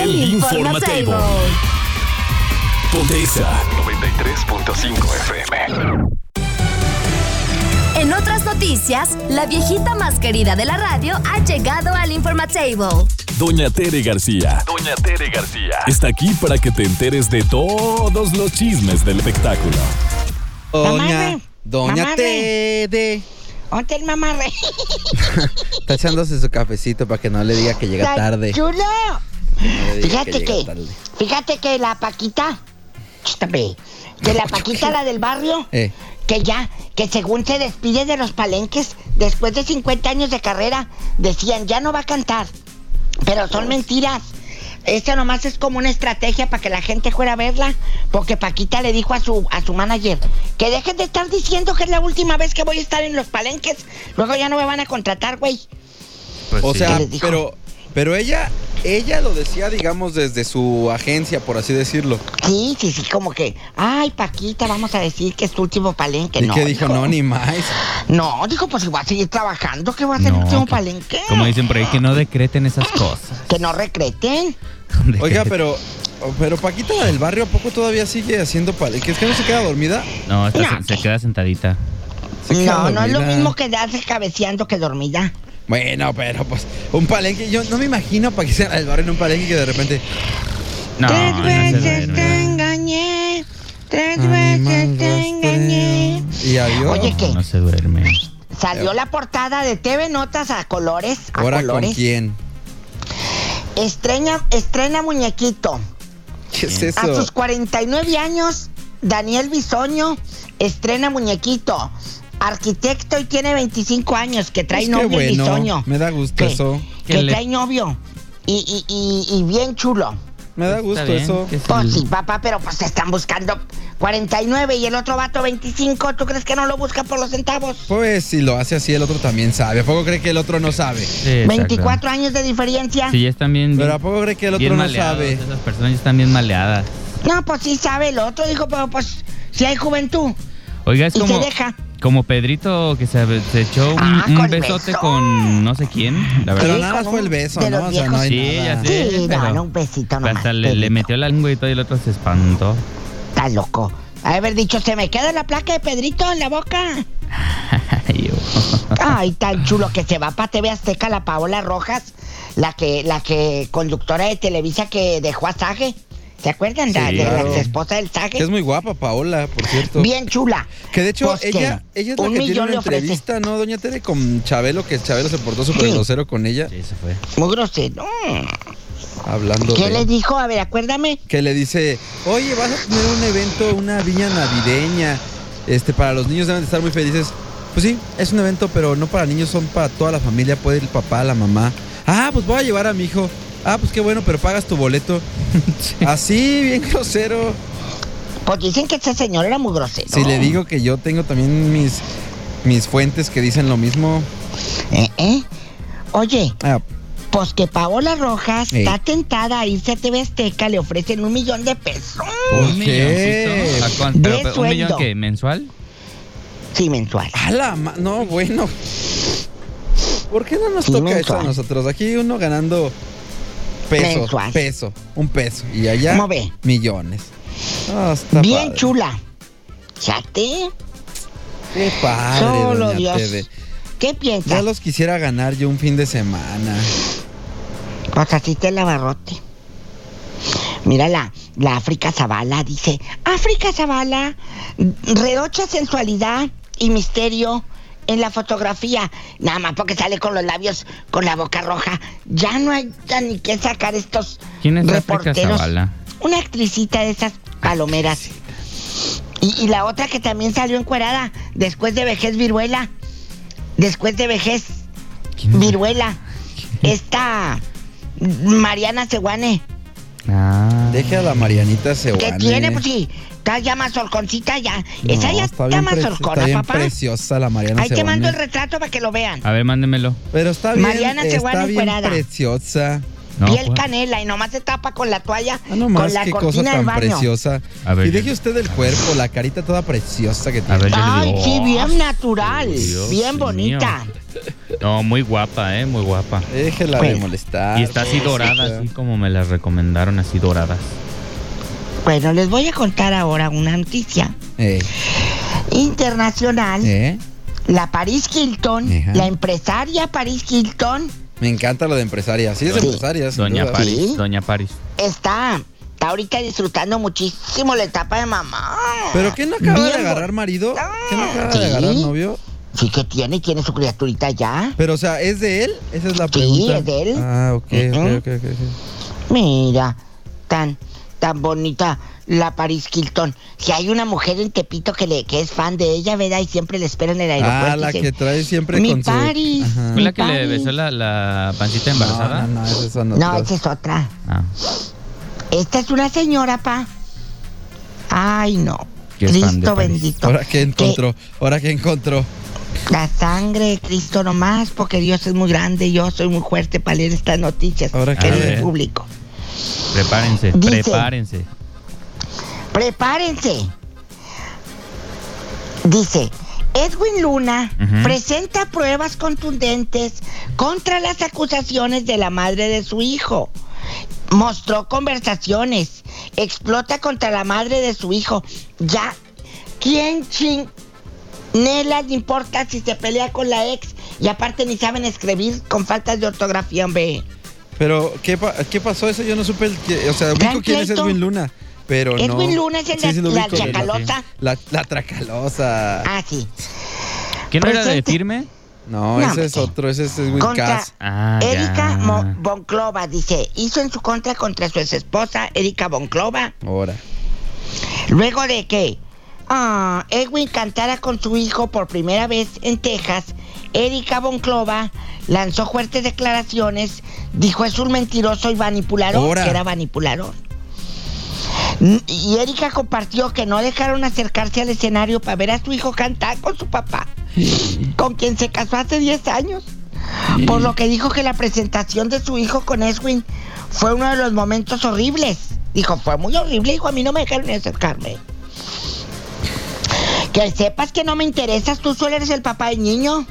El Informatable. Pontexa 93.5 FM. En otras noticias, la viejita más querida de la radio ha llegado al Informatable. Doña Tere García. Doña Tere García. Está aquí para que te enteres de todos los chismes del espectáculo. Doña, Doña. Tede. Ponte el mamarre. Está echándose su cafecito para que no le diga que llega tarde. Chulo. No Fíjate que, fíjate que la Paquita, Chístame. que la Paquita, la del barrio, Eh, que ya, que según se despide de los palenques, después de 50 años de carrera, decían, ya no va a cantar. Pero son mentiras. Esto nomás es como una estrategia para que la gente fuera a verla, porque Paquita le dijo a su, a su manager que dejen de estar diciendo que es la última vez que voy a estar en los palenques. Luego ya no me van a contratar, güey. o sea, pero, pero ella, ella lo decía, digamos, desde su agencia, por así decirlo. Sí, sí, sí, como que, ay, Paquita, vamos a decir que es tu último palenque. y no, que dijo, no, ni más. No, dijo, pues si voy a seguir trabajando, que voy a hacer el último que- palenque. Como dicen por ahí, que no decreten esas cosas. Que no recreten. Oiga, pero, pero Paquita la del barrio, ¿a poco todavía sigue haciendo palenques? ¿Que no se queda dormida? No, se, se que- queda sentadita. Se queda No, no es lo mismo quedarse cabeceando que dormida. Bueno, pero pues, un palenque, yo no me imagino para que sea la del barrio en un palenque que de repente. No, tres no se veces duerme. te engañé, tres Ay, veces te engañé. Y adiós. Oye, ¿qué? No se duerme. Salió la portada de TV Notas a colores, a ¿Ahora con quién? Estrena, estrena muñequito. ¿Qué es A sus eso? 49 años, Daniel Bisoño estrena muñequito. Arquitecto y tiene 25 años, que trae Pues novio bueno, Bisoño. me da gusto ¿Qué? eso. Que Que le- trae novio. Y, y, y, y bien chulo. Me da gusto bien, eso. que es Pues el- sí, papá, pero pues se están buscando 49 y el otro vato 25. ¿Tú crees que no lo busca por los centavos? Pues si lo hace así, el otro también sabe. ¿A poco cree que el otro no sabe? Sí, exacto. 24 años de diferencia. Sí, ya están bien. Pero bien- ¿a poco cree que el otro no sabe? Esas personas están bien maleadas. No, pues sí sabe el otro, dijo, pero pues si hay juventud. Oiga, es Y se como, deja. Como Pedrito que se, se echó un, Ah, un con besote beso. con no sé quién, la Pero verdad. Sí, nada más fue el beso, ¿no? los O sea, no hay viejos. Sí, nada. ya sé. Sí, pero- no, no, un besito nomás. Hasta le, metió la lengua y todo y el otro se espantó. Está loco. Haber dicho, se me queda la placa de Pedrito en la boca. Ay, tan chulo que se va para TV Azteca la Paola Rojas, la que, la que conductora de Televisa que dejó a Sage. ¿Se acuerdan? La- Sí, de la claro. ex esposa del Sage. Que es muy guapa, Paola, por cierto. Bien chula. Que de hecho, Pues, ella, ella es la Un que tiene millón una ofrece. entrevista, ¿no, doña Tere? Con Chabelo, que Chabelo se portó súper Sí. grosero con ella, Sí, se fue. Muy grosero. hablando ¿Qué de... le dijo? A ver, acuérdame. que le dice, oye, vas a tener un evento, una viña navideña, este, para los niños deben de estar muy felices. Pues sí, es un evento, pero no para niños, son para toda la familia, puede ir el papá, la mamá. Ah, pues voy a llevar a mi hijo. Ah, pues qué bueno, pero pagas tu boleto. Así, bien grosero. Pues dicen que ese señor era muy grosero. Si le digo que yo tengo también mis, mis fuentes que dicen lo mismo. ¿Eh, eh? Oye, Ah, pues que Paola Rojas Ey. está tentada a irse a TV Azteca, le ofrecen un millón de pesos. ¿Por ¿Un qué? milloncito? ¿A cuánto? De Pero, pero, ¿Un millón sueldo. qué? ¿Mensual? Sí, mensual. a la ma- No, bueno. ¿Por qué no nos Sí, toca eso a nosotros? Aquí uno ganando peso, Mensual. peso, un peso. Y allá ¿Cómo ve? millones. Ah, está Bien padre. chula. Fíjate. Qué padre, Solo doña Dios. ¿Qué Ya piensas? los quisiera ganar yo un fin de semana. Pues así te la barrote. Mira la, la África Zavala, dice, África Zavala redocha sensualidad y misterio en la fotografía. Nada más porque sale con los labios, con la boca roja. Ya no hay ya ni que sacar estos ¿Quién es reporteros. Zavala? Una actricita de esas palomeras. Y, y la otra que también salió encuerada, después de vejez viruela. Después de vejez viruela. Esta Mariana Seguane. Ah. Deje a la Marianita se ¿Qué tiene? Pues sí, está ya más solconcita ya. Esa ya está, bien más está bien papá. preciosa la Mariana Ahí te mando el retrato para que lo vean. A ver, mándemelo. Pero está bien, Mariana está bien encuerada. preciosa. No, Piel pues. canela y nomás se tapa con la toalla, Ah, no más, con la qué cosa cortina del tan baño. preciosa. A ver, y deje usted el cuerpo, la carita toda preciosa que tiene. A ver, yo le Ay, digo. sí, "Oh, bien natural, Dios bien mío". bonita. No, muy guapa, eh, muy guapa. Déjela de Bueno. molestar. Y está así dorada, así como me las recomendaron, así doradas. Bueno, les voy a contar ahora una noticia Eh, internacional. eh, La Paris Hilton, Ajá. la empresaria Paris Hilton, Me encanta lo de empresaria. Sí, es Sí. empresaria. Doña duda. Paris, Sí. Doña Paris. está, está ahorita disfrutando muchísimo la etapa de mamá. ¿Pero qué no acaba de agarrar marido? ¿Qué no acaba Sí. de agarrar novio? Sí que tiene, tiene su criaturita ya. Pero, o sea, ¿es de él? Esa es la Sí, pregunta. es de él. Ah, ok, Ujú. ok, ok, ok, ok. Mira, tan, tan bonita la Paris Hilton. Si hay una mujer en Tepito que le, que es fan de ella, ¿verdad? Y siempre le espera en el aeropuerto. Ah, la que trae siempre Mi con. Paris. ¿Fue la que le besó la, la pancita embarazada? No, no, esa es otra. Ah, Esta es una señora, pa. Ay, no. Cristo bendito. Ahora que encontró, ahora que encontró. La sangre de Cristo nomás, porque Dios es muy grande y yo soy muy fuerte para leer estas noticias Ahora que que- es A ver. el público. Prepárense, Dice- prepárense. Prepárense. Dice, Edwin Luna presenta pruebas contundentes contra las acusaciones de la madre de su hijo. Mostró conversaciones, explota contra la madre de su hijo. Ya, ¿quién ching... Nela le importa si se pelea con la ex y aparte ni saben escribir con faltas de ortografía, hombre. Pero, ¿qué, pa- qué pasó? Eso yo no supe. el que- o sea, ubico quién es. Edwin Luna. Pero no. Edwin Luna es el Sí, la chacalosa. La, la tracalosa. Ah, sí. ¿Qué no era de firme? No, No, ese es otro. Ese es Edwin Cass. Ah, Erika Bonclova, dice, hizo en su contra contra su ex esposa, Erika Bonclova, Ahora. luego de que ah, Edwin cantara con su hijo por primera vez en Texas, Erika Bonclova lanzó fuertes declaraciones, dijo es un mentiroso y manipulador, Ahora. que era manipulador. Y Erika compartió que no dejaron acercarse al escenario para ver a su hijo cantar con su papá, con quien se casó hace 10 años. Por lo que dijo que la presentación de su hijo con Edwin fue uno de los momentos horribles. Dijo, fue muy horrible, hijo, a mí no me dejaron acercarme. Que sepas que no me interesas, tú solo eres el papá del niño.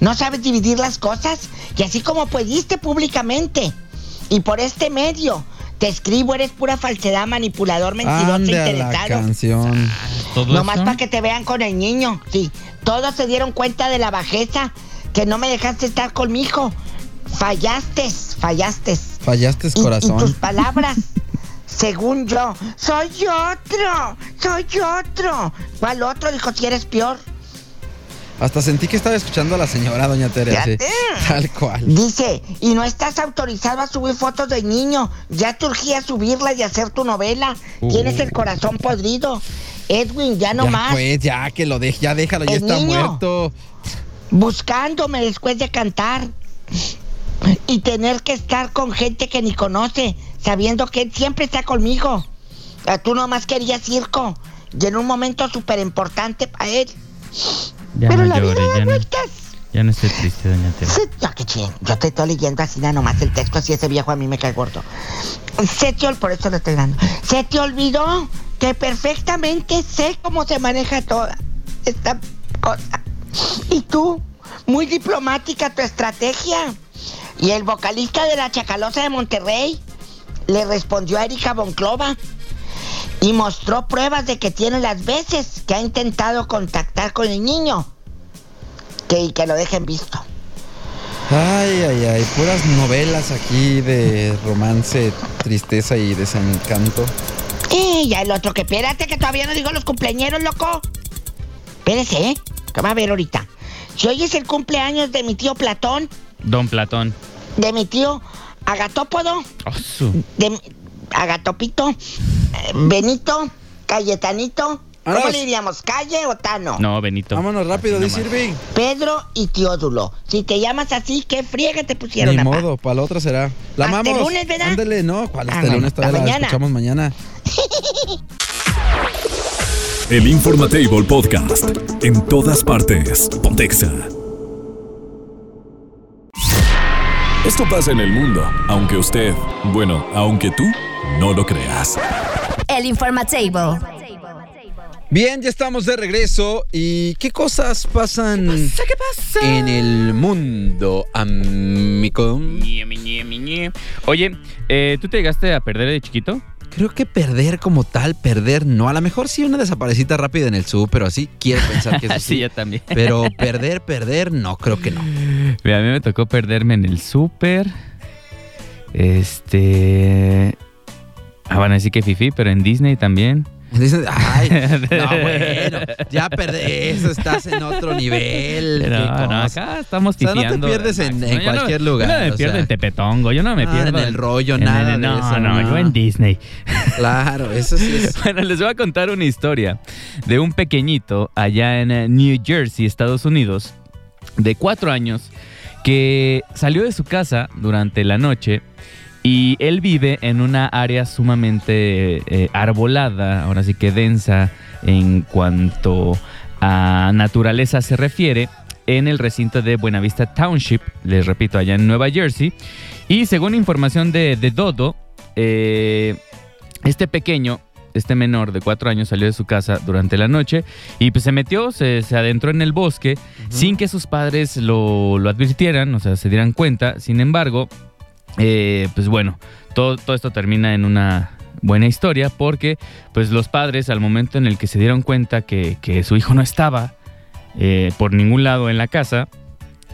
No sabes dividir las cosas. Y así como pudiste públicamente y por este medio, te escribo, eres pura falsedad, manipulador, mentiroso, Ande a la interesado. canción. ¿Todo Nomás para que te vean con el niño, sí. Todos se dieron cuenta de la bajeza, que no me dejaste estar con mi hijo. Fallaste, fallaste. Fallaste, Y- Y, corazón. tus palabras, según yo, soy otro, soy otro. ¿Cuál otro? Dijo, si eres peor. Hasta sentí que estaba escuchando a la señora, doña Tere. así. Fíjate. Tal cual. Dice, y no estás autorizado a subir fotos del niño. Ya te urgía subirlas y hacer tu novela. Tienes el corazón podrido. Edwin, ya no ya más. pues, ya que lo deje, ya déjalo, ya está niño. muerto. buscándome después de cantar y tener que estar con gente que ni conoce, sabiendo que él siempre está conmigo. Ah, Tú nomás querías circo y en un momento súper importante para él. Ya Pero no la llore, vida da ya no, vueltas. ya no esté triste, doña Tere. Se- qué ching, yo te estoy leyendo así nada nomás el texto, así ese viejo a mí me cae gordo. Se te ol- por eso lo estoy dando. Se te olvidó que perfectamente sé cómo se maneja toda esta cosa. Y tú, muy diplomática tu estrategia. Y el vocalista de la Chacalosa de Monterrey le respondió a Erika Bonclova y mostró pruebas de que tiene las veces que ha intentado contactar con el niño. Que, y que lo dejen visto. Ay, ay, ay, puras novelas aquí de romance, tristeza y desencanto. Y ya el otro que espérate que todavía no digo los cumpleañeros, loco. Espérese, ¿eh? Que va a ver ahorita. Si hoy es el cumpleaños de mi tío Platón, Don Platón. de mi tío Agatópodo, Oh, su- de mi- Agatopito, Benito, Cayetanito. ¿Cómo le diríamos? ¿Calle o Tano? No, Benito. Vámonos rápido, dice. Irving. Pedro y Teodulo. Si te llamas así, ¿qué friega te pusieron, Ni modo, para la otra será. La Hasta el amamos. lunes, ¿verdad? Ándale, no, ¿cuál Ah, hasta el bueno, lunes? Todavía la mañana. escuchamos mañana. El Informatable Podcast. En todas partes. Pontexa. Esto pasa en el mundo, aunque usted, bueno, aunque tú no lo creas. El Informatable. Bien, ya estamos de regreso. ¿Y qué cosas pasan en el mundo, amigo? Oye, eh, ¿tú te llegaste a perder de chiquito? Creo que perder como tal, perder no. A lo mejor sí una desaparecita rápida en el sub, pero así quiero pensar que eso sí. sí, yo también. Pero perder, perder, no, creo que no. Mira, a mí me tocó perderme en el súper. Este. Ah, van a decir que Fifi, pero en Disney también. Dicen, ay, no, bueno, ya perdé, eso estás en otro nivel. No, acá estamos O sea, no te tifiando. pierdes en- en yo no- cualquier Yo lugar, no me o pierdo sea. en Tepetongo, yo no me Ah, pierdo en el rollo, en- nada en- de eso, no, no. yo en Disney. Claro, eso sí es. Bueno, les voy a contar una historia de un pequeñito allá en eh, New Jersey, Estados Unidos, de cuatro años, que salió de su casa durante la noche y él vive en una área sumamente eh, arbolada, ahora sí que densa en cuanto a naturaleza se refiere, en el recinto de Buenavista Township, les repito, allá en Nueva Jersey. Y según información de, de Dodo, eh, este pequeño, este menor de cuatro años salió de su casa durante la noche y pues se metió, se, se adentró en el bosque sin que sus padres lo, lo advirtieran, o sea, se dieran cuenta. Sin embargo, eh, pues bueno, todo, esto termina en una buena historia porque pues los padres al momento en el que se dieron cuenta que, su hijo no estaba eh, por ningún lado en la casa,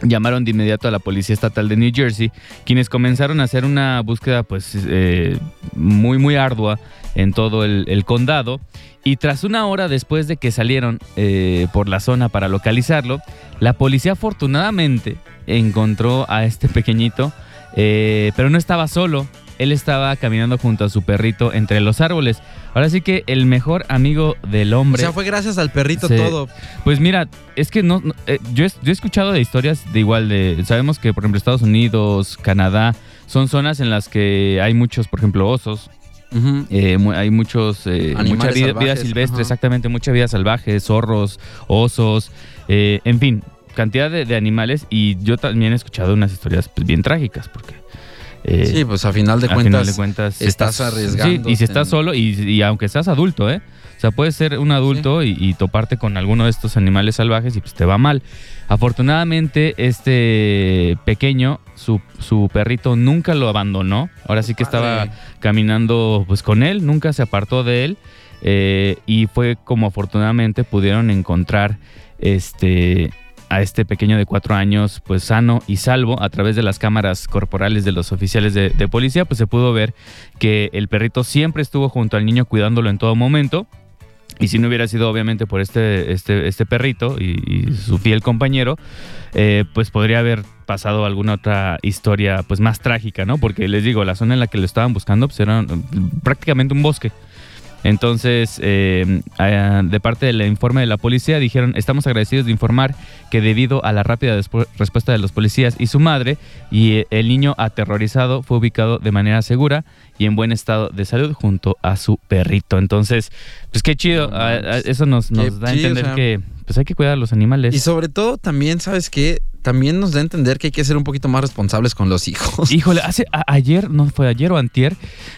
llamaron de inmediato a la Policía Estatal de New Jersey, quienes comenzaron a hacer una búsqueda pues eh, muy muy ardua en todo el, el condado. Y tras una hora después de que salieron eh, por la zona para localizarlo, la policía afortunadamente encontró a este pequeñito, eh, pero no estaba solo. Él estaba caminando junto a su perrito entre los árboles. Ahora sí que el mejor amigo del O hombre. sea, fue gracias al perrito todo. Pues mira, es que no, no, eh, yo, he, yo he escuchado de historias de igual de, sabemos que por ejemplo Estados Unidos, Canadá, son zonas en las que hay muchos, por ejemplo, osos, eh, hay muchos, eh, mucha vida, vida silvestre, exactamente, mucha vida salvaje, zorros, osos, eh, en fin, cantidad de, de animales y yo también he escuchado unas historias pues, bien trágicas porque... eh, Sí, pues a final de cuentas. final de cuentas si estás arriesgándote Sí, y si estás solo, y, y aunque seas adulto, ¿eh? O sea, puedes ser un adulto y, y toparte con alguno de estos animales salvajes y pues te va mal. Afortunadamente, este pequeño, su, su perrito nunca lo abandonó. Ahora sí que estaba caminando pues con él, nunca se apartó de él. eh, y fue como afortunadamente pudieron encontrar este a este pequeño de cuatro años pues sano y salvo a través de las cámaras corporales de los oficiales de, policía pues se pudo ver que el perrito siempre estuvo junto al niño cuidándolo en todo momento y si no hubiera sido obviamente por este, este, este perrito y, su fiel compañero, eh, pues podría haber pasado alguna otra historia pues más trágica, ¿no? Porque les digo, la zona en la que lo estaban buscando pues era prácticamente un bosque. Entonces, eh, de parte del informe de la policía, dijeron, estamos agradecidos de informar que debido a la rápida respuesta de los policías y su madre, y eh, el niño aterrorizado fue ubicado de manera segura y en buen estado de salud junto a su perrito. Entonces, pues qué chido, eso nos, nos da a entender que pues hay que cuidar a los animales. Y sobre todo también, ¿sabes qué? También nos da a entender que hay que ser un poquito más responsables con los hijos. Híjole, hace ayer, no fue ayer o antier,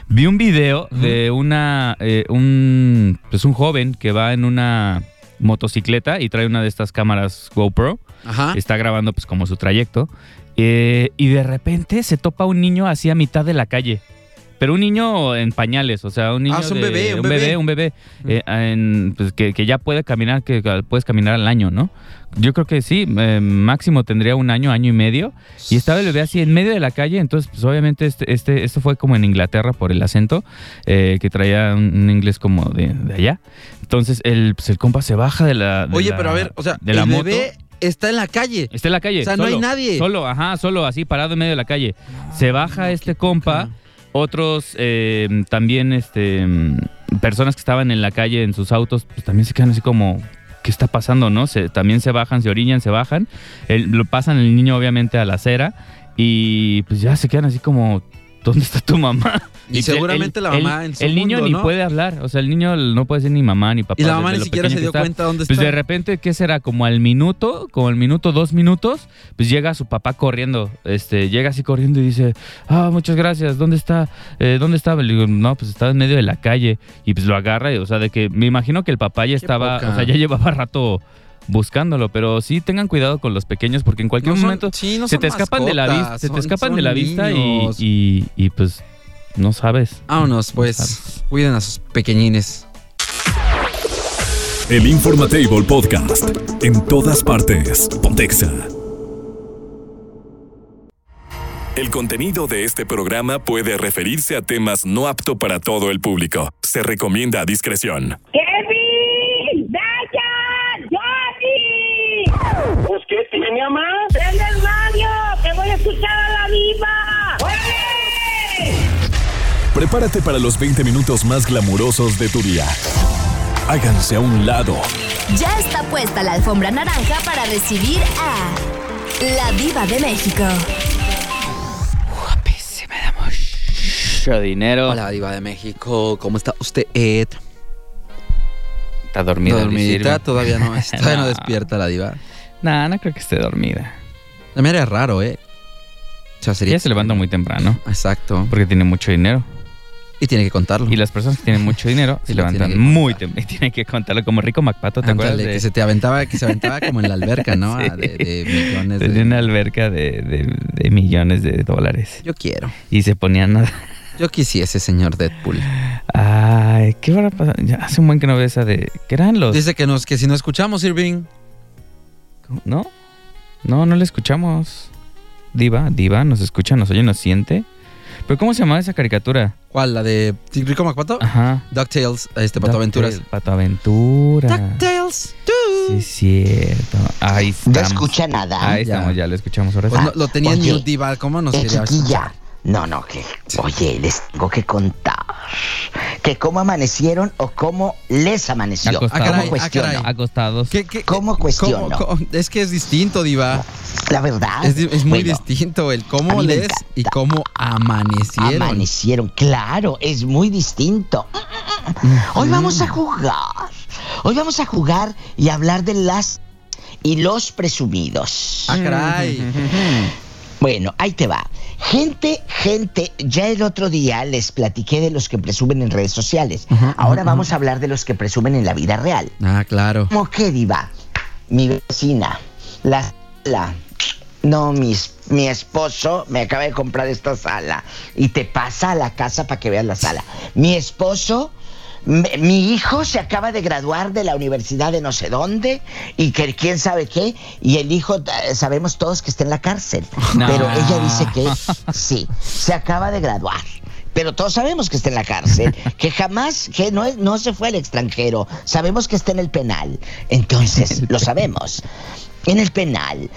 vi un video de una eh, un pues un joven que va en una motocicleta y trae una de estas cámaras GoPro, Ajá. está grabando pues como su trayecto eh, y de repente se topa un niño así a mitad de la calle. Pero un niño en pañales, o sea, un niño Ah, es un de- bebé, un un bebé, bebé. un bebé, eh, en- pues, que, que ya puede caminar, que puedes caminar al año, ¿no? Yo creo que sí, eh, máximo tendría un año, año y medio. Y estaba el bebé así en medio de la calle, entonces pues obviamente este, este, esto fue como en Inglaterra por el acento, eh, que traía un, un inglés como de, de allá. Entonces el, pues, el compa se baja de la... de Oye, la- pero a ver, o sea, de la el moto. bebé está en la calle. Está en la calle. O sea, no hay nadie. Solo, ajá, solo así parado en medio de la calle. Se baja no, este compa. Otros eh, también, este, personas que estaban en la calle en sus autos, pues también se quedan así como, ¿qué está pasando, no? También se bajan, se orillan, se bajan, lo pasan el niño obviamente a la acera y pues ya se quedan así como, ¿dónde está tu mamá? Y pues, seguramente la mamá en su El niño mundo, ni puede hablar, o sea, el niño no puede decir ni mamá ni papá. Y la mamá ni siquiera se dio cuenta dónde Pues está. de repente, ¿qué será? Como al minuto, como al minuto, dos minutos, pues llega su papá corriendo. Este, llega así corriendo y dice, ah, muchas gracias, ¿dónde está? Eh, ¿Dónde estaba? Le digo, no, pues estaba en medio de la calle. Y pues lo agarra, y, o sea, de que me imagino que el papá ya estaba, poca. o sea, ya llevaba rato buscándolo, pero sí tengan cuidado con los pequeños porque en cualquier No son- momento sí, no se te escapan de la vista, se te escapan de la vista y, y, y, pues no sabes. Vámonos, pues. sabes. Cuiden a sus pequeñines. El Informatable Podcast. En todas partes. Pontexa. El contenido de este programa puede referirse a temas no apto para todo el público. Se recomienda discreción. ¡Kevin! Prepárate para los 20 minutos más glamurosos de tu día. Háganse a un lado. Ya está puesta la alfombra naranja para recibir a la diva de México. Mucho dinero. Hola, Diva de México. ¿Cómo está usted? Ed? Está dormida. Dormidita, todavía no, todavía no No. despierta la Diva. Nah, no creo que esté dormida. Mía era raro, ¿eh? O sea, sería- Ella se levanta muy temprano Exacto. porque tiene mucho dinero. Y tiene que contarlo. Y las personas que tienen mucho dinero se levantan muy temprano. Y tienen que contarlo como Rico MacPato, ¿te Ándale, acuerdas? De, que se te aventaba, que se aventaba como en la alberca, ¿no? Sí. Ah, De, de millones tenía una de... alberca de, de- millones de dólares. Yo quiero. Y se ponían a... Yo quisiese, señor Deadpool. Ay, ¿qué va a pasar? Ya hace un buen que no veo esa de... ¿Qué eran los...? Dice que nos que si no escuchamos, Irving. ¿No? No, no le escuchamos. Diva, Diva, nos escucha, nos oye, nos siente. ¿Pero cómo se llamaba esa caricatura? ¿Cuál? ¿La de Rico McPato? Ajá. DuckTales, este, Pato Aventuras. DuckTales, Pato Aventura. DuckTales. Sí, es cierto. Ahí No estamos. escucha nada. Ahí Ya. estamos, ya lo escuchamos ahora sí. Pues no, lo tenía en mute, Diva. ¿Cómo nos quería chiquilla. No, no, que. Oye, les tengo que contar. Que cómo amanecieron o cómo les amaneció. Acostados. Ah, caray, ¿Cómo ah, cuestiono? Acostados. ¿Qué, qué, ¿Cómo qué- cuestiono? cómo- cómo? Es que es distinto, Diva. La verdad. Es, muy Bueno, distinto el cómo les y cómo amanecieron. Amanecieron, claro, es muy distinto. Hoy vamos a jugar. Hoy vamos a jugar y hablar de las y los presumidos. Ah, caray. Bueno, ahí te va. Gente, gente, ya el otro día les platiqué de los que presumen en redes sociales. Ajá, Ahora ajá, vamos a hablar de los que presumen en la vida real. Ah, claro. ¿Cómo qué, diva? Mi vecina, la sala. No, mis, mi esposo me acaba de comprar esta sala y te pasa a la casa para que veas la sala. Mi esposo, mi hijo se acaba de graduar de la universidad de no sé dónde y que quién sabe qué y el hijo eh, sabemos todos que está en la cárcel, No. pero ella dice que sí, se acaba de graduar. Pero todos sabemos que está en la cárcel, que jamás, que no, no se fue al extranjero. Sabemos que está en el penal. Entonces, lo sabemos. En el penal.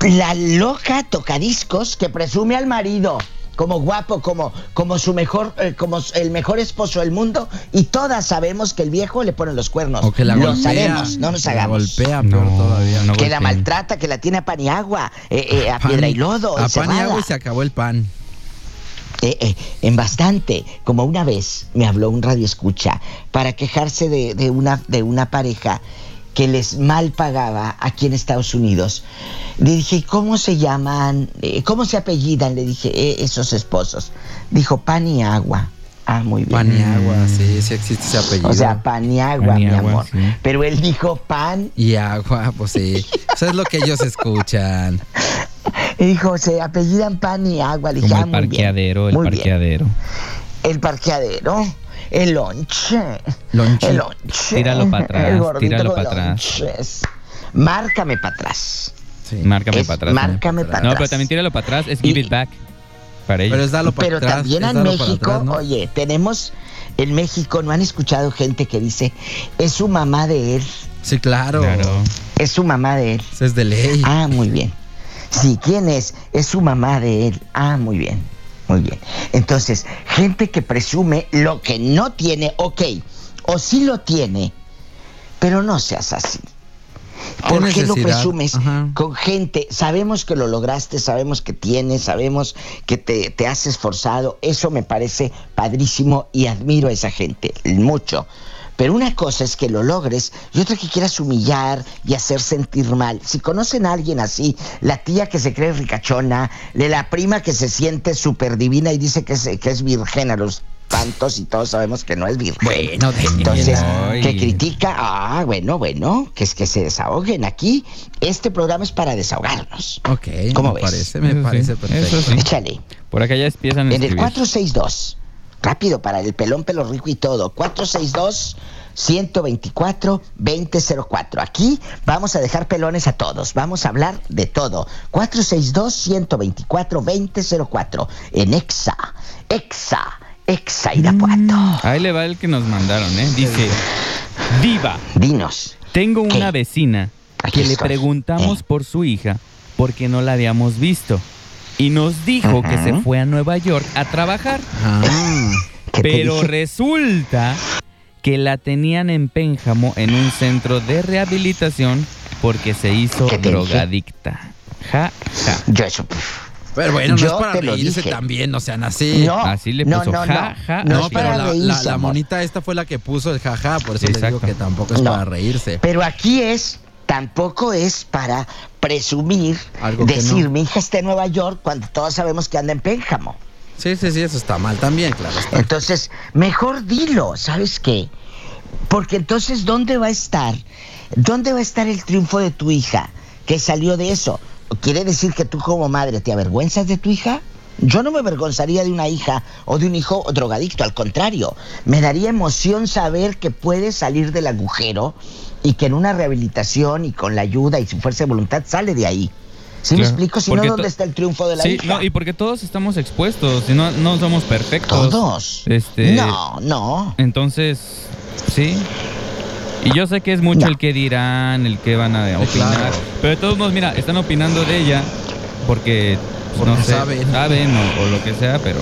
La loca tocadiscos que presume al marido como guapo, como, como su mejor, eh, como el mejor esposo del mundo, y todas sabemos que el viejo le pone los cuernos. O que la lo golpea. sabemos, no nos La hagamos. golpea, peor No, todavía. no. Que la maltrata, que la tiene a pan y agua, eh, eh, a Pan- piedra y lodo, A pan y agua y se acabó el pan. Eh, eh, en bastante. Como una vez me habló un radio escucha para quejarse de, de una, de una pareja que les mal pagaba aquí en Estados Unidos. Le dije, ¿y cómo se llaman? Eh, ¿Cómo se apellidan? Le dije, "Eh, esos esposos. Dijo, pan y agua. Ah, muy bien. Pan y agua, sí, sí existe ese apellido. O sea, pan y agua, Pan y mi agua, amor. sí. Pero él dijo pan y agua, pues sí. Eso es lo que ellos escuchan. y dijo, se apellidan pan y agua. Le dije, Como "Ah, el bien, parqueadero, el muy bien". parqueadero. El parqueadero, el lonche. Lonche. El lonche. Tíralo pa' atrás, El gordito tíralo con pa' atrás. lonches. Márcame para atrás. Sí. Márcame Es para atrás. Márcame para No, atrás. pero también tíralo para atrás, es give Y- it back. Para ellos. Pero es darlo para Pero atrás. también es en para México, atrás, ¿no? oye, tenemos en México, ¿no han escuchado gente que dice, es su mamá de él? Sí, claro. Claro. Es su mamá de él. Eso es de ley. Ah, muy bien. Sí, ¿quién es? Es su mamá de él. Ah, muy bien. Muy bien. Entonces, gente que presume lo que no tiene, ok. o sí lo tiene, pero no seas así. ¿Qué ¿Por qué lo presumes Ajá. con gente? Sabemos que lo lograste, sabemos que tienes, sabemos que te, te has esforzado. Eso me parece padrísimo y admiro a esa gente, mucho. Pero una cosa es que lo logres y otra que quieras humillar y hacer sentir mal. Si conocen a alguien así, la tía que se cree ricachona, de la prima que se siente súper divina y dice que es, que es virgen a los tantos y todos sabemos que no es virgen. Bueno. Entonces, que critica, ah, bueno, bueno, que es que se desahoguen aquí. Este programa es para desahogarnos. Ok, ¿Cómo me ves? parece, me Eso sí, parece perfecto. eso sí. Échale. Por acá ya empiezan a En el escribir. 462. Rápido, para el pelón, pelo rico y todo. 462 124 2004. Aquí vamos a dejar pelones a todos. Vamos a hablar de todo. 462 124 2004. En Exa. Exa. Exa Irapuato. Ahí le va el que nos mandaron, ¿eh? Dice, Diva, Dinos. tengo una ¿Qué? vecina Aquí que le preguntamos Eh. por su hija porque no la habíamos visto. Y nos dijo que se fue a Nueva York a trabajar. Ah, ¿Qué te Pero resulta que la tenían en Pénjamo en un centro de rehabilitación porque se hizo drogadicta. Ja, ja. Yo eso. pero bueno, no Yo es para reírse también, no sean así. No, Así le no, puso no, ja, no. ja, No, No, pero la, reírse, la- la amor. monita esta fue la que puso el jaja, por eso le Exacto. digo que tampoco es No. para reírse. Pero aquí es, tampoco es para presumir, Algo decir no. mi hija está en Nueva York cuando todos sabemos que anda en Pénjamo. Sí, sí, sí, eso está mal también, claro. Está. Entonces, mejor dilo, ¿sabes qué? Porque entonces, ¿dónde va a estar? ¿Dónde va a estar el triunfo de tu hija que salió de eso? ¿Quiere decir que tú como madre te avergüenzas de tu hija? Yo no me avergonzaría de una hija o de un hijo drogadicto, al contrario, me daría emoción saber que puede salir del agujero y que en una rehabilitación y con la ayuda y su fuerza de voluntad sale de ahí. ¿Sí me explico? Si no, ¿dónde to- está el triunfo de la Sí, hija? no, y porque todos estamos expuestos, y no, no somos perfectos. Todos. Este, No, no. Entonces, sí. Y yo sé que es mucho No. el que dirán, el que van a opinar. claro. Pero de todos modos, mira, están opinando de ella porque, pues, no sé, saben. saben o, o lo que sea, pero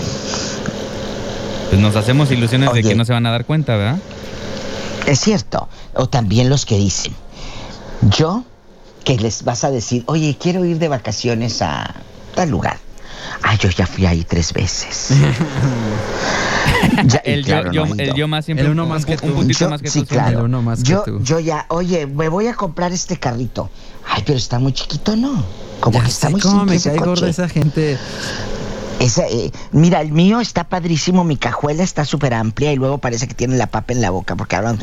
pues nos hacemos ilusiones de que no se van a dar cuenta, ¿verdad? Es cierto. O también los que dicen, yo, que les vas a decir, oye, quiero ir de vacaciones a tal lugar. Ah, yo ya fui ahí tres veces. Ya- El, claro, yo, no yo- he el yo más siempre El uno un, más que un tú. puntito Yo- más que sí, tú. claro. El uno más que yo, tú. yo ya, oye, me voy a comprar este carrito. Ay, pero está muy chiquito, ¿no? Como Ya que está sé muy cómo simple me cae gorda esa gente. Esa, eh, mira, el mío está padrísimo, mi cajuela está súper amplia y luego parece que tiene la papa en la boca porque hablan.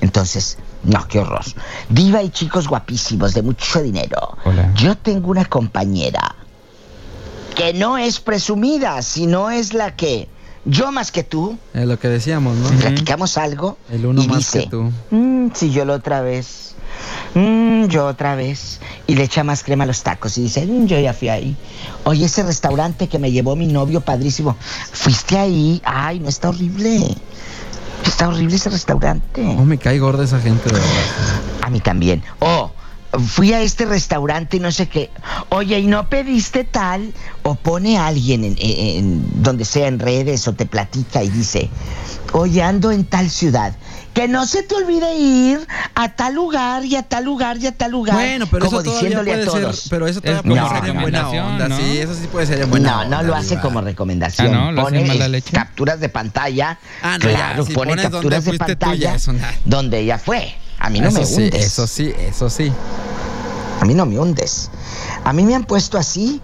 Entonces, no, qué horror. Diva y chicos guapísimos de mucho dinero. Hola. Yo tengo una compañera que no es presumida, sino es la que yo más que tú Es lo que decíamos, ¿no? platicamos algo El uno y más dice, que tú. "Mm, sí, yo la otra vez. Mm, yo otra vez. Y le echa más crema a los tacos y dice, "Mm, yo ya fui ahí. Oye, ese restaurante que me llevó mi novio padrísimo, ¿fuiste ahí? Ay, no está horrible. Está horrible ese restaurante. Oh, me cae gorda esa gente, de verdad. A mí también. Oh, fui a este restaurante y no sé qué. Oye, ¿y no pediste tal? O pone a alguien en, en- en donde sea en redes o te platica y dice, oye, ando en tal ciudad. Que no se te olvide ir a tal lugar y a tal lugar y a tal lugar. Bueno, pero como eso diciéndole a puede ser, todos. pero eso todavía Es puede como ser en buena recomendación, onda, ¿no? sí, eso sí puede ser en buena no, onda. no lo hace como recomendación. Ah, ¿no? ¿Lo hace pone mala es- leche? capturas de pantalla. Ah, no, ya, claro, si pone capturas de pantalla ya donde ella fue. A mí no eso me sí, hundes. eso sí, eso sí. A mí no me hundes. A mí me han puesto así.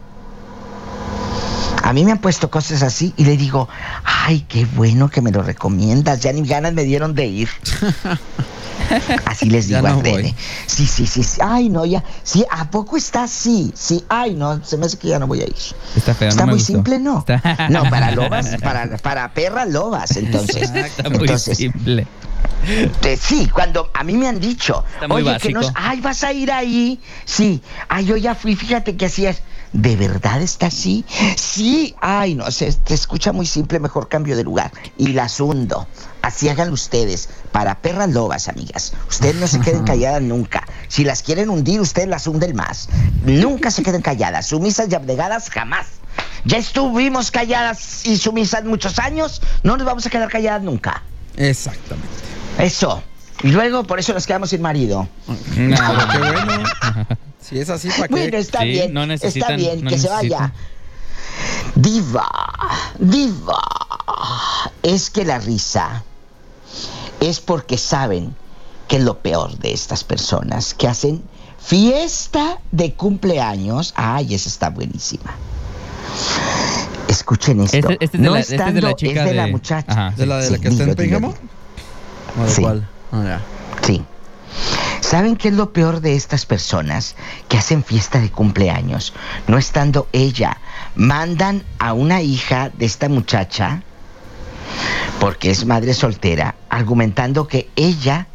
A mí me han puesto cosas así y le digo, ay, qué bueno que me lo recomiendas. Ya ni ganas me dieron de ir. Así les digo no a Rene. Sí, sí, sí, sí. Ay, no, ya. Sí, ¿a poco está así? Sí, ay, no, se me hace que ya no voy a ir. Está feo, Está no muy simple, ¿no? Está- No, para lobas, para, para perras lobas, entonces. Está muy entonces, simple. sí, cuando a mí me han dicho, oye, que no, básico. ay, vas a ir ahí. Sí, ay, yo ya fui, fíjate que así es. ¿De verdad está así? Sí, ay, no, se, te escucha muy simple, mejor cambio de lugar. Y las hundo. Así háganlo ustedes. Para perras lobas, amigas. Ustedes no se queden calladas nunca. Si las quieren hundir, ustedes las hunden más. Nunca se queden calladas. Sumisas y abnegadas, jamás. Ya estuvimos calladas y sumisas muchos años. No nos vamos a quedar calladas nunca. Exactamente. Eso. Y luego por eso nos quedamos sin marido. Pero qué bueno. Si es así, ¿para qué? Bueno, está Sí, bien. no está bien, no que se necesitan. vaya. Diva, diva. Es que la risa es porque saben que es lo peor de estas personas que hacen fiesta de cumpleaños. Ay, esa está buenísima. Escuchen esto. Este- este es de no la- este es de la chica es de la de- muchacha. Ajá. ¿De la de Sí, la que está en dilo, Pénjamo? dilo. ¿O de Sí. cuál? Sí. ¿Saben qué es lo peor de estas personas que hacen fiesta de cumpleaños? No estando ella, mandan a una hija de esta muchacha, porque es madre soltera, argumentando que ella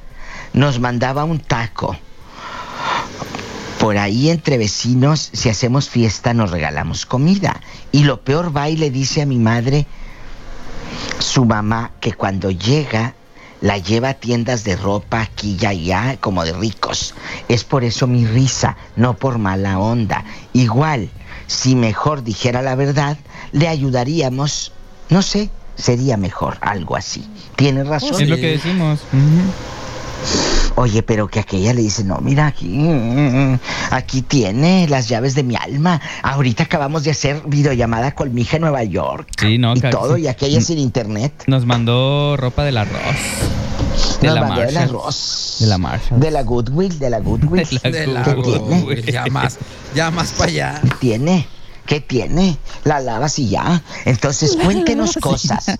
nos mandaba un taco. Por ahí entre vecinos, si hacemos fiesta, nos regalamos comida. Y lo peor va y le dice a mi madre, su mamá, que cuando llega la lleva a tiendas de ropa aquí y allá, como de ricos. Es por eso mi risa, no por mala onda. Igual, si mejor dijera la verdad, le ayudaríamos, no sé, sería mejor, algo así. Tiene razón. Es lo que decimos. Oye, pero que aquella le dice, no, mira aquí, mm, aquí tiene las llaves de mi alma. Ahorita acabamos de hacer videollamada con mi hija en Nueva York. Sí, no, y todo, sí. y aquella sin internet. Nos mandó ropa del arroz. De Nos la mandó el Marshalls. arroz. De la Marshalls. De la Goodwill, de la Goodwill. De la De la ¿Qué Goodwill. tiene? Ya más, ya más para allá. ¿Qué tiene? ¿Qué tiene? La lavas y ya. Entonces, cuéntenos cosas.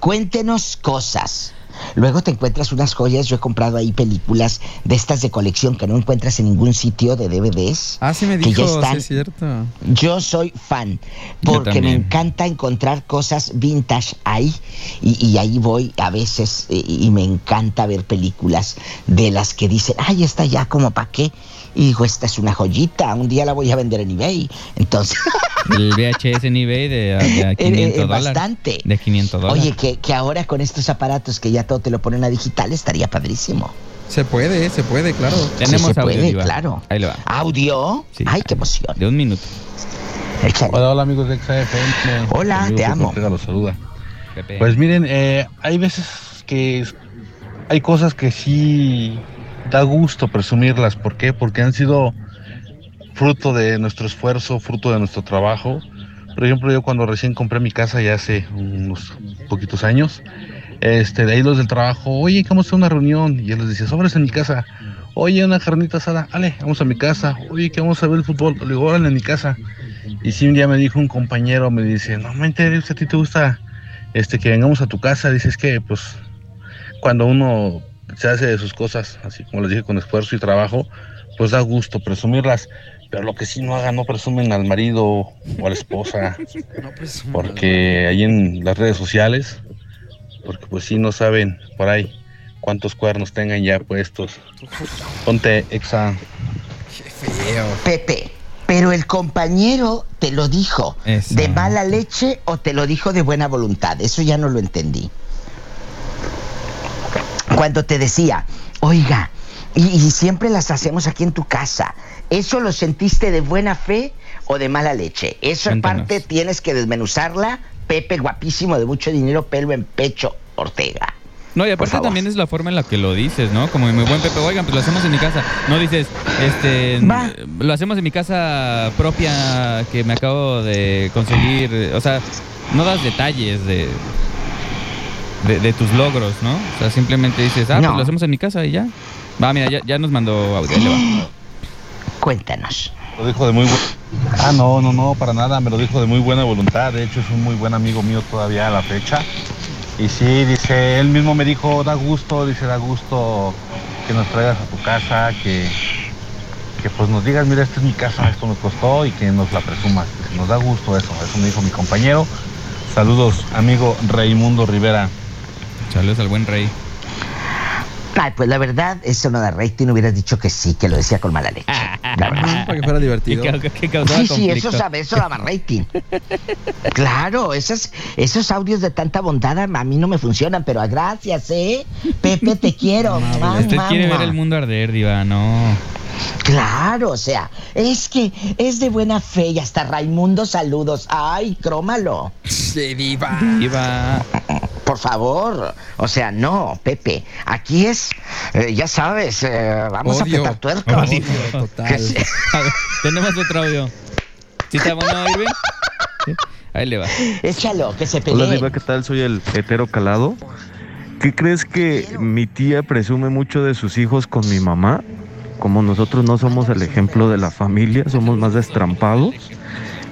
Cuéntenos cosas. Luego te encuentras unas joyas. Yo he comprado ahí películas de estas de colección que no encuentras en ningún sitio de DVDs. Ah, sí me que ya dijo, sí están. es cierto. Yo soy fan porque me encanta encontrar cosas vintage ahí y, y ahí voy a veces eh, y, me encanta ver películas de las que dicen, ay, esta ya como para qué. Y digo, esta es una joyita, un día la voy a vender en eBay. Entonces, El VHS en eBay de, de a eh, 500 eh, dólares. bastante. De 500 dólares. Oye, que, que ahora con estos aparatos que ya todo te lo ponen a digital estaría padrísimo. Se puede, se puede, claro. Tenemos Sí se audio, puede, claro. Ahí le va. ¿Audio? Sí. Ay, qué emoción. De un minuto. Échale. Hola, hola amigos de XFM. Hola, te amo. Ortega los saluda. Pepe. Pues miren, eh, hay veces que hay cosas que sí da gusto presumirlas. ¿Por qué? Porque han sido fruto de nuestro esfuerzo, fruto de nuestro trabajo. Por ejemplo, yo cuando recién compré mi casa ya hace unos poquitos años, este, de ahí los del trabajo, oye, vamos a una reunión. Y yo les decía, sobres en mi casa. Oye, una carnita asada, ale, vamos a mi casa. Oye, que vamos a ver el fútbol. Le digo, órale en mi casa. Y sí, un día me dijo un compañero, me dice, no me enteres, a ti te gusta este, que vengamos a tu casa. Dices que, pues, cuando uno se hace de sus cosas, así como les dije, con esfuerzo y trabajo, pues da gusto presumirlas. Pero lo que sí no hagan, no presumen al marido o a la esposa, No porque ahí en las redes sociales, porque pues sí no saben por ahí cuántos cuernos tengan ya puestos. Ponte exa. Qué feo. Pepe, pero el compañero te lo dijo Eso. de mala leche o te lo dijo de buena voluntad. Eso ya no lo entendí. Cuando te decía, oiga, y, y siempre las hacemos aquí en tu casa, ¿eso lo sentiste de buena fe o de mala leche? Eso en parte tienes que desmenuzarla. Pepe, guapísimo, de mucho dinero, pelo en pecho, Ortega. No, y aparte también es la forma en la que lo dices, ¿no? Como muy buen Pepe, oigan, pues lo hacemos en mi casa. No dices, este, Va. lo hacemos en mi casa propia que me acabo de conseguir. O sea, no das detalles de, de, de tus logros, ¿no? O sea, simplemente dices, ah, No. pues lo hacemos en mi casa y ya. Va, mira, ya, ya nos mandó audio. ahí le va. Cuéntanos. Lo dijo de muy buena... Ah, no, no, no, para nada, me lo dijo de muy buena voluntad. De hecho, es un muy buen amigo mío todavía a la fecha. Y sí, dice, él mismo me dijo, da gusto, dice, da gusto que nos traigas a tu casa, que, que pues nos digas, mira, esta es mi casa, esto me costó y que nos la presumas. Dice, nos da gusto eso, eso me dijo mi compañero. Saludos, amigo Raimundo Rivera. Saludos al buen rey. Ay, pues la verdad, eso no da rating. Hubieras dicho que sí, que lo decía con mala leche. La verdad. Para que fuera divertido. Que, que Sí, sí, conflicto. eso sabe, eso daba rating. Claro, esos, esos audios de tanta bondad a mí no me funcionan, pero a gracias, ¿eh? Pepe, te quiero. Mua, Usted quiere ver el mundo arder, diva, no. Claro, o sea, es que es de buena fe y hasta Raimundo saludos. Ay, crómalo. Sí, diva. Diva. Por favor, o sea, no, Pepe. Aquí es, eh, ya sabes, eh, vamos Odio. a apretar tuerca. Odio. Total. Que sí. A ver, tenemos otro audio. ¿Sí está bueno, Irving? Sí. Ahí le va. Échalo, que se Hola pelee. Diva, ¿qué tal? Soy el hetero calado. ¿Qué crees que mi tía presume mucho de sus hijos con mi mamá? Como nosotros no somos el ejemplo de la familia, somos más destrampados.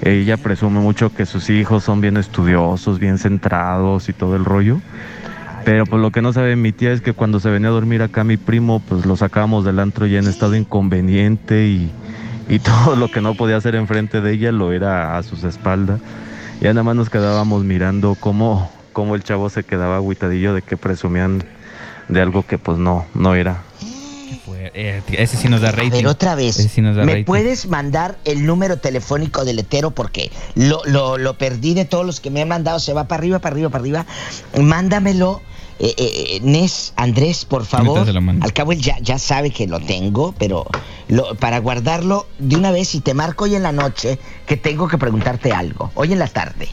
Ella presume mucho que sus hijos son bien estudiosos, bien centrados y todo el rollo. Pero pues lo que no sabe mi tía es que cuando se venía a dormir acá mi primo, pues lo sacábamos del antro ya en estado inconveniente y, y todo lo que no podía hacer enfrente de ella lo era a sus espaldas. Ya nada más nos quedábamos mirando cómo, cómo el chavo se quedaba agüitadillo de que presumían de algo que pues no, no era. Eh, ese sí nos da A rating. ver, otra vez. Sí ¿Me rating. puedes mandar el número telefónico del hetero? Porque lo, lo, lo perdí de todos los que me han mandado. Se va para arriba, para arriba, para arriba. Mándamelo. eh, eh, Nes, Andrés, por favor. Al cabo él ya, ya sabe que lo tengo, pero lo- para guardarlo de una vez y te marco hoy en la noche que tengo que preguntarte algo. Hoy en la tarde.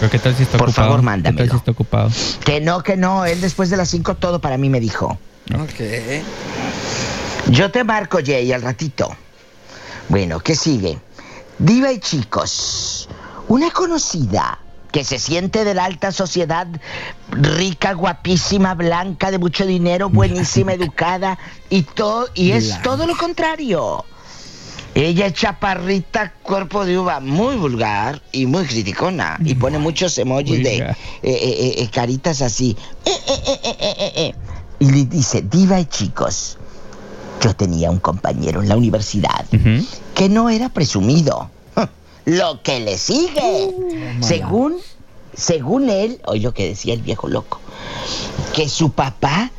Pero ¿qué tal si está Por ocupado? favor, ¿Qué mándamelo. tal si está ocupado? Que no, que no. Él después de las 5 todo para mí me dijo. Ok. Yo te marco, Jay, al ratito. Bueno, ¿qué sigue? Diva y chicos, una conocida que se siente de la alta sociedad, rica, guapísima, blanca, de mucho dinero, buenísima, educada y todo y es Blanca. todo lo contrario. Ella es chaparrita, cuerpo de uva, muy vulgar y muy criticona. Y pone muchos emojis de Vulgar. eh, eh, eh, caritas así. Y le dice, diva y chicos, yo tenía un compañero en la universidad que no era presumido. Lo que le sigue. según, según él, oye lo que decía el viejo loco, que su papá,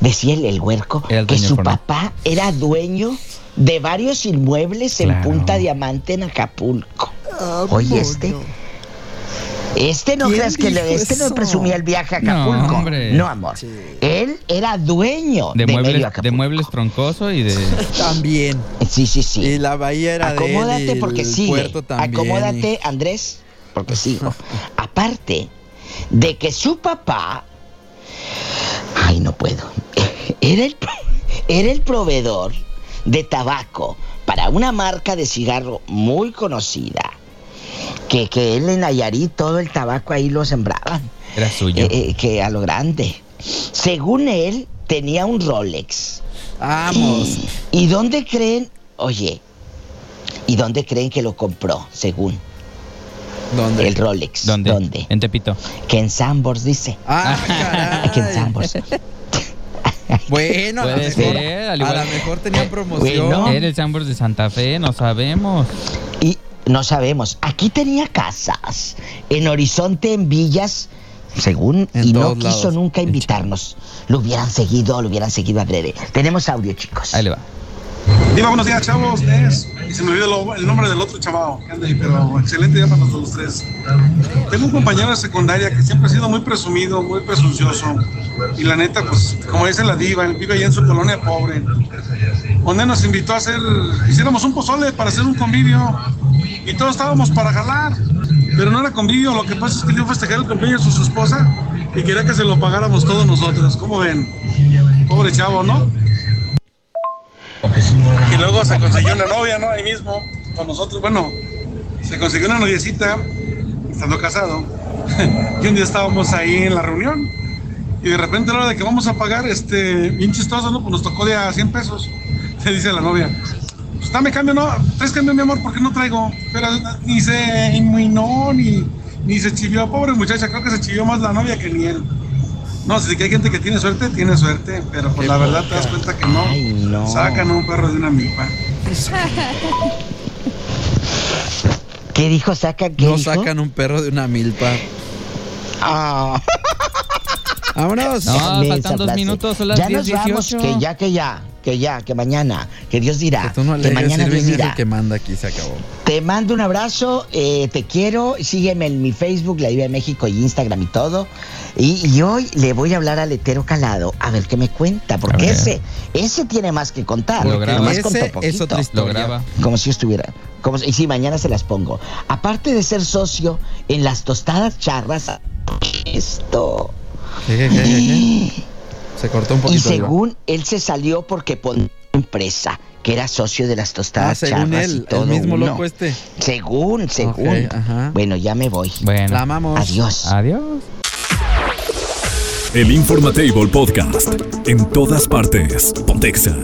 decía el, el huerco, el que su papá era dueño de varios inmuebles en. Punta Diamante en Acapulco. Oye, este. Este no ¿Quién creas que le- este no presumía el viaje a No, Acapulco. hombre. No, amor. Él era dueño De, de, medio muebles, de Acapulco. muebles troncoso y de... También. Sí, sí, sí. Y la bahía era de él Acomódate y porque el sigue. puerto también. Acomódate, Andrés, porque sigo. Aparte de que su papá. Ay, no puedo. Era el, era el proveedor de tabaco para una marca de cigarro muy conocida. Que, que él en Nayarit todo el tabaco ahí lo sembraban. Era suyo. Eh, eh, que a lo grande. Según él, tenía un Rolex. Vamos. ¿Y dónde creen? Oye, ¿y dónde creen que lo compró? Según ¿Dónde? el Rolex. ¿Dónde? ¿Dónde? En Tepito. Que en Sambors dice. Ah, Que en. Sambors. Bueno, a lo Puede mejor, a lo mejor tenían promoción. Bueno. Era el Chambers de Santa Fe, no sabemos. Y no sabemos. Aquí tenía casas. En Horizonte, en Villas. Según, En y no quiso lados. nunca invitarnos. Lo hubieran seguido, lo hubieran seguido adrede. Tenemos audio, chicos. Ahí le va. Diva, buenos días, chavos. Es, y se me olvidó el nombre del otro chaval que anda ahí, pero excelente día para nosotros los tres. Tengo un compañero de secundaria que siempre ha sido muy presumido, muy presuncioso. Y la neta, pues, como dice la diva, él vive ahí en su colonia pobre. Donde nos invitó a hacer, hiciéramos un pozole para hacer un convivio. Y todos estábamos para jalar. Pero no era convivio, lo que pasa es que a festejar el cumpleaños de su esposa y quería que se lo pagáramos todos nosotros. ¿Cómo ven? Pobre chavo, ¿no? Luego se consiguió una novia, ¿no? Ahí mismo, con nosotros. Bueno, se consiguió una noviecita, estando casado. y un día estábamos ahí en la reunión. Y de repente a la hora de que vamos a pagar, este, bien chistoso, ¿no? Pues nos tocó de a 100 pesos. Se dice la novia. Pues dame cambio, no, tres cambio, mi amor, porque no traigo. Pero ni se inmuinó, ni, ni se chivió. Pobre muchacha, creo que se chivió más la novia que ni él. No, si que hay gente que tiene suerte, tiene suerte, pero pues la verdad te das cuenta que no. Ay, no. Sacan a un perro de una milpa. ¿Qué dijo? ¿Saca qué No dijo? sacan un perro de una milpa. Ah. Vámonos. No, Mensa faltan dos minutos, son las ya nos 10:18. vamos, que ya, que ya, que ya, que mañana, que Dios dirá, Que no mañana Dios dirá. que manda aquí, se acabó. Te mando un abrazo, eh, te quiero, sígueme en mi Facebook, La Diva de México y Instagram y todo. Y, y hoy le voy a hablar al hetero calado, a ver qué me cuenta, porque ese, ese tiene más que contar. Lo graba. nomás Ese es Lo graba. Como si yo estuviera. Como, si- y sí, mañana se las pongo. Aparte de ser socio en las tostadas charras, esto. ¿Qué, qué, qué, qué, qué? Se cortó un Y poquito. Diva. según él se salió porque pone empresa, que era socio de las Ah, tostadas según charras y él, todo el mismo uno. loco este. Según, según. Bueno, ya me voy. Bueno. La amamos. Adiós. Adiós. El Informatable Podcast. En todas partes. Pontexa.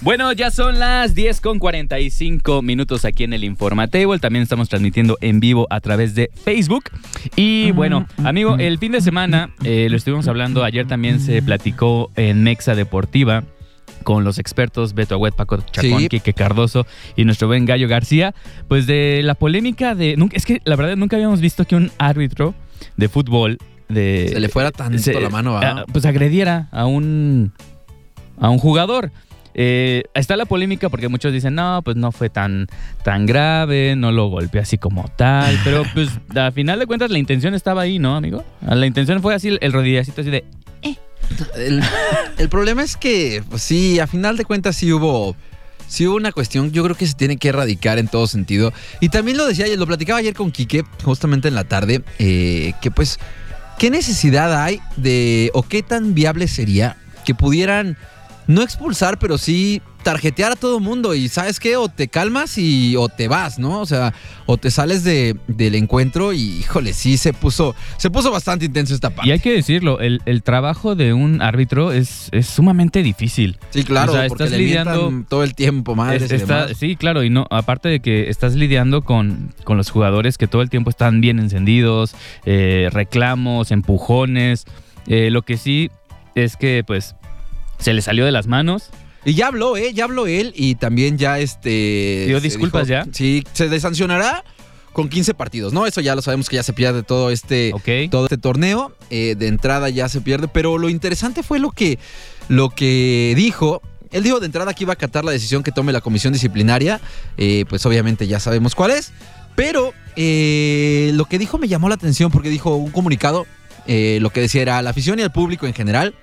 Bueno, ya son las 10 con 45 minutos aquí en el Informatable. También estamos transmitiendo en vivo a través de Facebook. Y bueno, amigo, el fin de semana eh, lo estuvimos hablando. Ayer también se platicó en Mexa Deportiva con los expertos Beto Agüet, Paco Chacón, Sí. Quique Cardoso y nuestro buen Gallo García. Pues de la polémica de. nunca- Es que la verdad nunca habíamos visto que un árbitro de fútbol. De, Se le fuera tanto se- la mano, pues agrediera a un a un jugador. Eh, está la polémica porque muchos dicen, no, pues no fue tan, tan grave, no lo golpeó así como tal, pero pues a final de cuentas la intención estaba ahí, ¿no, amigo? La intención fue así, el rodillacito así de... El, el problema es que, pues sí, a final de cuentas sí hubo, sí hubo una cuestión, yo creo que se tiene que erradicar en todo sentido. Y también lo decía, lo platicaba ayer con Quique, justamente en la tarde, eh, que pues, ¿qué necesidad hay de, o qué tan viable sería que pudieran no expulsar, pero sí tarjetear a todo mundo y sabes qué, o te calmas y o te vas, ¿no? O sea, o te sales de, del encuentro y híjole, sí se puso, se puso bastante intenso esta parte. Y hay que decirlo, el, el trabajo de un árbitro es, es sumamente difícil. Sí, claro, O sea, porque estás le lidiando- todo el tiempo, Es- está- demás. sí, claro, y no, aparte de que estás lidiando con, con los jugadores que todo el tiempo están bien encendidos, eh, reclamos, empujones. Eh, lo que sí es que, pues, se le salió de las manos. Y ya habló, ¿eh? Ya habló él y también ya este... ¿Pidió se disculpas ya? Sí, se desancionará con 15 partidos, ¿no? Eso ya lo sabemos que ya se pierde todo este, Ok. todo este torneo. eh, de entrada ya se pierde, pero lo interesante fue lo que, lo que dijo. Él dijo de entrada que iba a acatar la decisión que tome la comisión disciplinaria. eh, pues obviamente ya sabemos cuál es. Pero eh, lo que dijo me llamó la atención porque dijo un comunicado. lo que decía era a la afición y al público en general.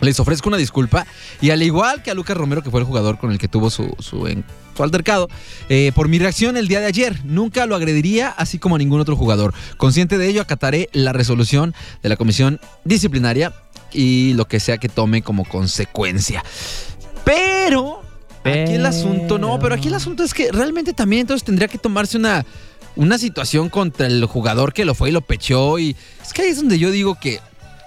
Les ofrezco una disculpa. Y al igual que a Lucas Romero, que fue el jugador con el que tuvo su, su, altercado, eh, por mi reacción el día de ayer, nunca lo agrediría, así como a ningún otro jugador. Consciente de ello, acataré la resolución de la comisión disciplinaria y lo que sea que tome como consecuencia. Pero, aquí el asunto, no, pero aquí el asunto es que realmente también entonces tendría que tomarse una, una situación contra el jugador que lo fue y lo pechó. Y es que ahí es donde yo digo que.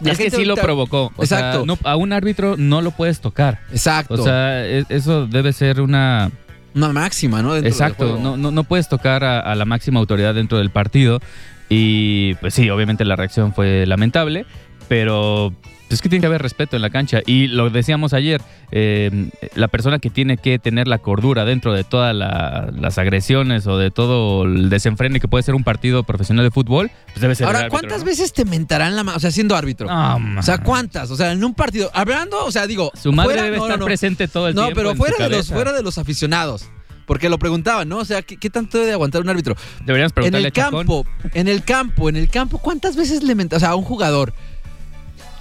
La es que sí lo provocó. O sea, Exacto. no- a un árbitro no lo puedes tocar. Exacto. O sea, e- eso debe ser una... una máxima, ¿no? Dentro Exacto, no, no, no puedes tocar a, a la máxima autoridad dentro del partido. Y pues sí, obviamente la reacción fue lamentable, pero es que tiene que haber respeto en la cancha. Y lo decíamos ayer, eh, la persona que tiene que tener la cordura dentro de todas la- las agresiones o de todo el desenfrene que puede ser un partido profesional de fútbol, pues debe ser el Ahora, árbitro, ¿cuántas ¿no? veces te mentarán la mano? O sea, siendo árbitro. No, o sea. ¿cuántas? O sea, en un partido. Hablando, o sea, digo. Su madre fuera- debe no, no, estar no. presente todo el No, tiempo. pero en su fuera de, los, fuera de los aficionados. Porque lo preguntaban, ¿no? O sea, ¿qué, qué tanto debe aguantar un árbitro? Deberíamos En preguntarle el a Chacón. campo, en el campo, en el campo, ¿cuántas veces le mentas? O sea, a un jugador.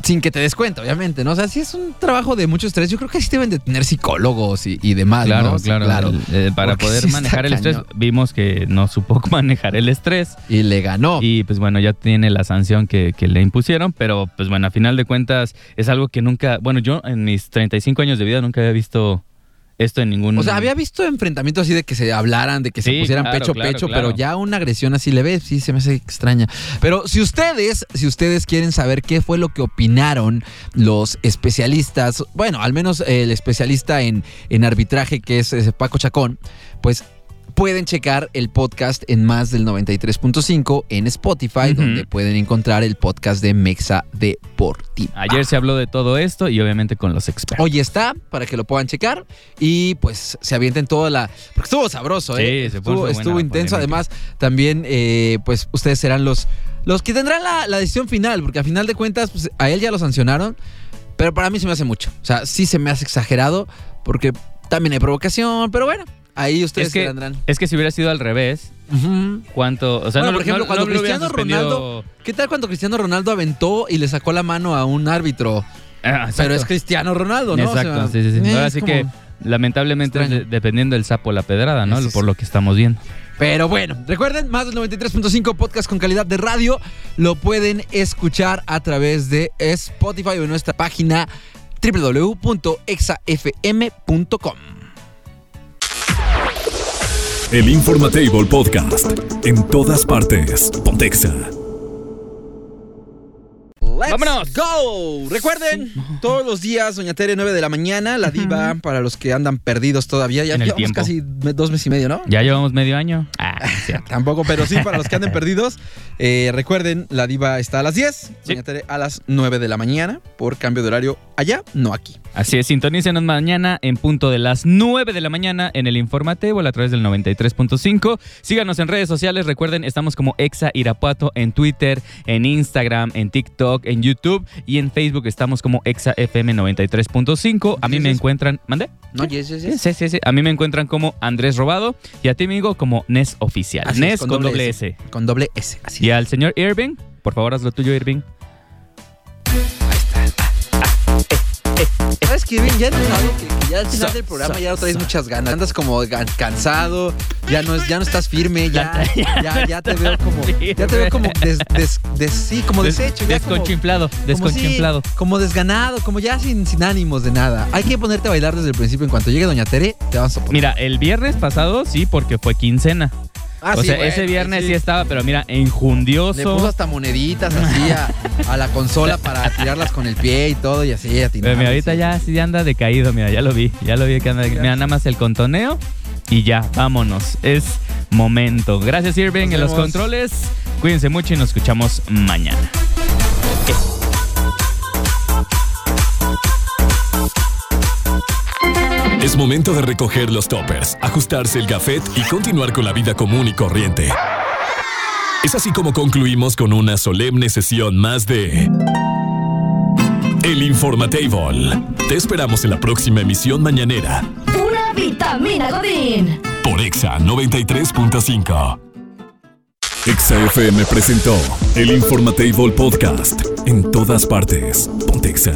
Sin que te des cuenta, obviamente, ¿no? O sea, si es un trabajo de mucho estrés, yo creo que sí deben de tener psicólogos y, y demás, Claro, ¿no? Sí, claro. eh, para Porque poder sí manejar el estrés, vimos que no supo manejar el estrés. Y le ganó. Y pues bueno, ya tiene la sanción que, que le impusieron, pero pues bueno, a final de cuentas es algo que nunca, bueno, yo en mis 35 años de vida nunca había visto esto en ningún... O sea, había visto enfrentamientos así de que se hablaran, de que se pusieran claro, pecho a claro, pecho, claro. pero ya una agresión así le ves, sí se me hace extraña. Pero si ustedes, si ustedes quieren saber qué fue lo que opinaron los especialistas, bueno, al menos el especialista en, en arbitraje que es, eh, Paco Chacón, pues pueden checar el podcast en más del 93.5 en Spotify, donde pueden encontrar el podcast de Mexa Deportiva. Ayer se habló de todo esto y obviamente con los expertos. Hoy está para que lo puedan checar y pues se avienten toda la... Porque estuvo sabroso, ¿eh? Sí, se estuvo, puso estuvo intenso. polémica. Además, también eh, pues ustedes serán los, los que tendrán la, la decisión final, porque a final de cuentas pues, a él ya lo sancionaron, pero para mí se me hace mucho. O sea, sí se me hace exagerado porque también hay provocación, pero bueno, ahí ustedes Es que, tendrán. es que si hubiera sido al revés. ¿cuánto? O sea, Bueno, no, por ejemplo, no- cuando no Cristiano Ronaldo- ¿Qué tal cuando Cristiano Ronaldo aventó y le sacó la mano a un árbitro? Ah, Pero es Cristiano Ronaldo, ¿no? O Exacto, sea, sí, sí, sí. eh, Ahora sí que Lamentablemente, de- dependiendo del sapo la pedrada, ¿no? Eso Por sí. lo que estamos viendo. Pero bueno, recuerden, más del 93.5 podcast con calidad de radio lo pueden escuchar a través de Spotify o en nuestra página www.exafm.com. El Informatable Podcast. En todas partes. Pontexa. Let's ¡Vámonos! go. Recuerden, todos los días, Doña Tere, 9 de la mañana, la diva, para los que andan perdidos todavía. Ya En el llevamos tiempo. casi me- dos meses y medio, ¿no? Ya llevamos medio año. Ah. Tampoco, pero sí, para los que anden perdidos. eh, recuerden, la diva está a las 10, Sí. A las 9 de la mañana, por cambio de horario allá, no aquí. Así es, sintonícenos mañana en punto de las 9 de la mañana en el Informatable a través del 93.5. Síganos en redes sociales, recuerden, estamos como Exa Irapuato en Twitter, en Instagram, en TikTok, en YouTube y en Facebook estamos como Exa FM 93.5. A mí me encuentran, ¿mande? No, yes, yes, yes. sí, sí, sí. A mí me encuentran como Andrés Robado y a ti, amigo, como Nes Oficial. Así es, Nes con, doble S. Con doble S, así Y al señor Irving, por favor, haz lo tuyo, Irving. ¿Sabes qué, bien? Ya que ya al final So- del programa so- ya no traes so- muchas ganas. Andas como cansado, ya no, es, ya no estás firme, ya, ya, ya te veo como, ya te veo como des, des- des- sí, como Des- deshecho. ya como- desconchinflado, como sí. Como desganado, como ya sin, sin ánimos de nada. Hay que ponerte a bailar desde el principio. En cuanto llegue Doña Tere, te vamos a poner. Mira, el viernes pasado sí, porque fue quincena. Ah, o sí, sea, bueno, ese viernes sí. sí. estaba, pero mira, Le puso enjundioso. hasta moneditas así a, a la consola para tirarlas con el pie y todo y así Pero mira, ahorita ya sí anda decaído, mira, ya lo vi, ya lo vi que anda. Mira, nada más el contoneo y ya, vámonos. Es momento. Gracias, Irving, en los controles. Cuídense mucho y nos escuchamos mañana. Es momento de recoger los toppers, ajustarse el gafet y continuar con la vida común y corriente. Es así como concluimos con una solemne sesión más de El Informatable. Te esperamos en la próxima emisión mañanera Pura vitamina Godín. por Exa 93.5. Exa FM presentó El Informatable Podcast. En todas partes. Pontexa.